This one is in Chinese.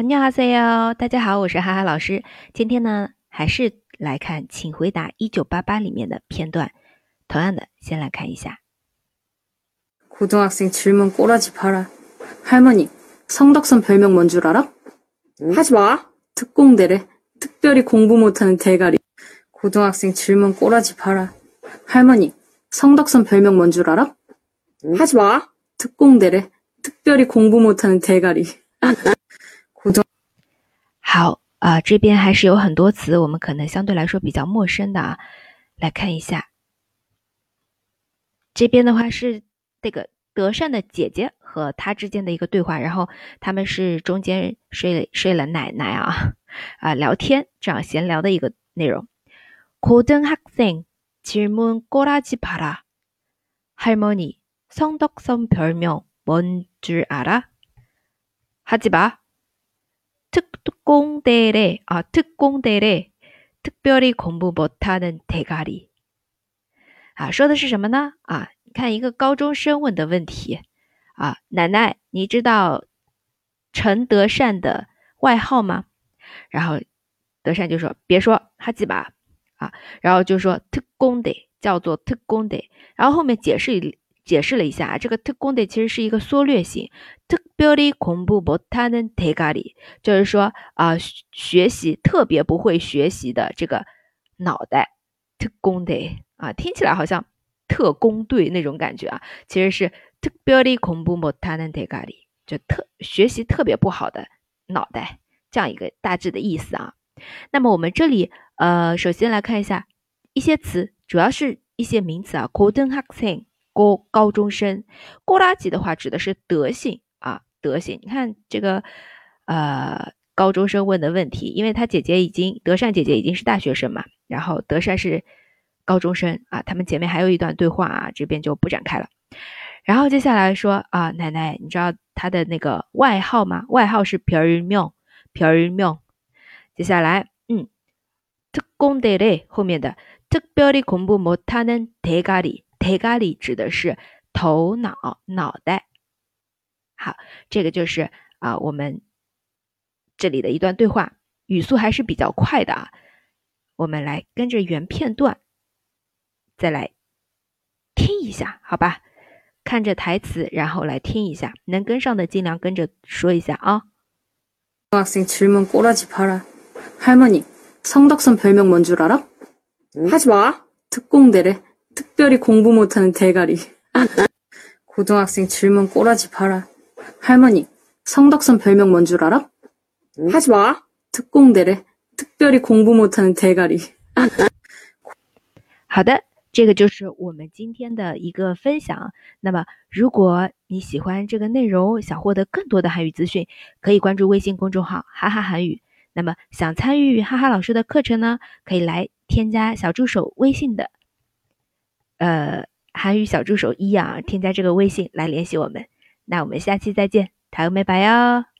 안녕하세요，大家好，我是哈哈老师。今天呢，还是来看《请回答一九八八》里面的片段。同样的，先来看一下。 고등학생 질문 꼬라지 봐라. 할머니, 성덕선 별명 뭔 줄 알아? 하지 마. 특공대래. 특별히 공부 못하는 대가리. 고등학생 질문 꼬라지 봐라. 할머니, 성덕선 별명 뭔 줄 알아? 하지 마. 특공대래. 특별히 공부 못하는 대가리. 好啊、这边还是有很多词我们可能相对来说比较陌生的啊，来看一下。这边的话是这个德善的姐姐和他之间的一个对话，然后他们是中间睡了睡了奶奶啊啊聊天这样闲聊的一个内容。고등학생 질문 꼬라지 봐라. 할머니 성덕선 별명 뭔 줄 알아? 하지 마. 특공대래啊，특공대래，특별히 공부 못하는 대가리。啊，说的是什么呢？啊，你看一个高中生问的问题啊，奶奶，你知道陈德善的外号吗？然后德善就说：“别说，哈基吧。”啊，然后就说“特工得”叫做“特工得”，然后后面解释一 解释了一下啊，这个“特工得”其实是一个缩略型，“特别的恐怖못하는 대가리”，就是说啊、学学习特别不会学习的这个脑袋，特工得啊，听起来好像特工队那种感觉啊，其实是特别的恐怖못하는 대가리，就特学习特别不好的脑袋这样一个大致的意思啊。那么我们这里呃，首先来看一下一些词，主要是一些名词啊，고등학생 高高中生，꼬라지的话指的是德性啊，德性。你看这个呃高中生问的问题，因为他姐姐已经德善姐姐已经是大学生嘛，然后德善是高中生啊，他们前面还有一段对话啊，这边就不展开了。然后接下来说啊，奶奶，你知道他的那个外号吗？外号是별명，별명。接下来，嗯，특공대래后面的특별히공부못하는 대가리， 대가리指的是头脑、脑袋。好，这个就是啊、我们这里的一段对话，语速还是比较快的啊。我们来跟着原片段再来听一下，好吧？看着台词，然后来听一下，能跟上的尽量跟着说一下啊。 고등학생 질문 꼬라지 봐라. 할머니, 성덕선 별명 뭔 줄 알아? 하지 마. 특공대래. 특별히 공부 못하는 대가리. 고등학생 질문 꼬라지 봐라. 할머니, 성덕선 별명 뭔 줄 알아? 하지 마. 특공대래. 특별히 공부 못하는 대가리.好的，这个就是我们今天的一个分享。那么，如果你喜欢这个内容，想获得更多的韩语资讯，可以关注微信公众号“哈哈韩语”。那么，想参与哈哈老师的课程呢，可以来添加小助手微信的， 呃，韩语小助手一啊，添加这个微信来联系我们。那我们下期再见，台欧美白哟。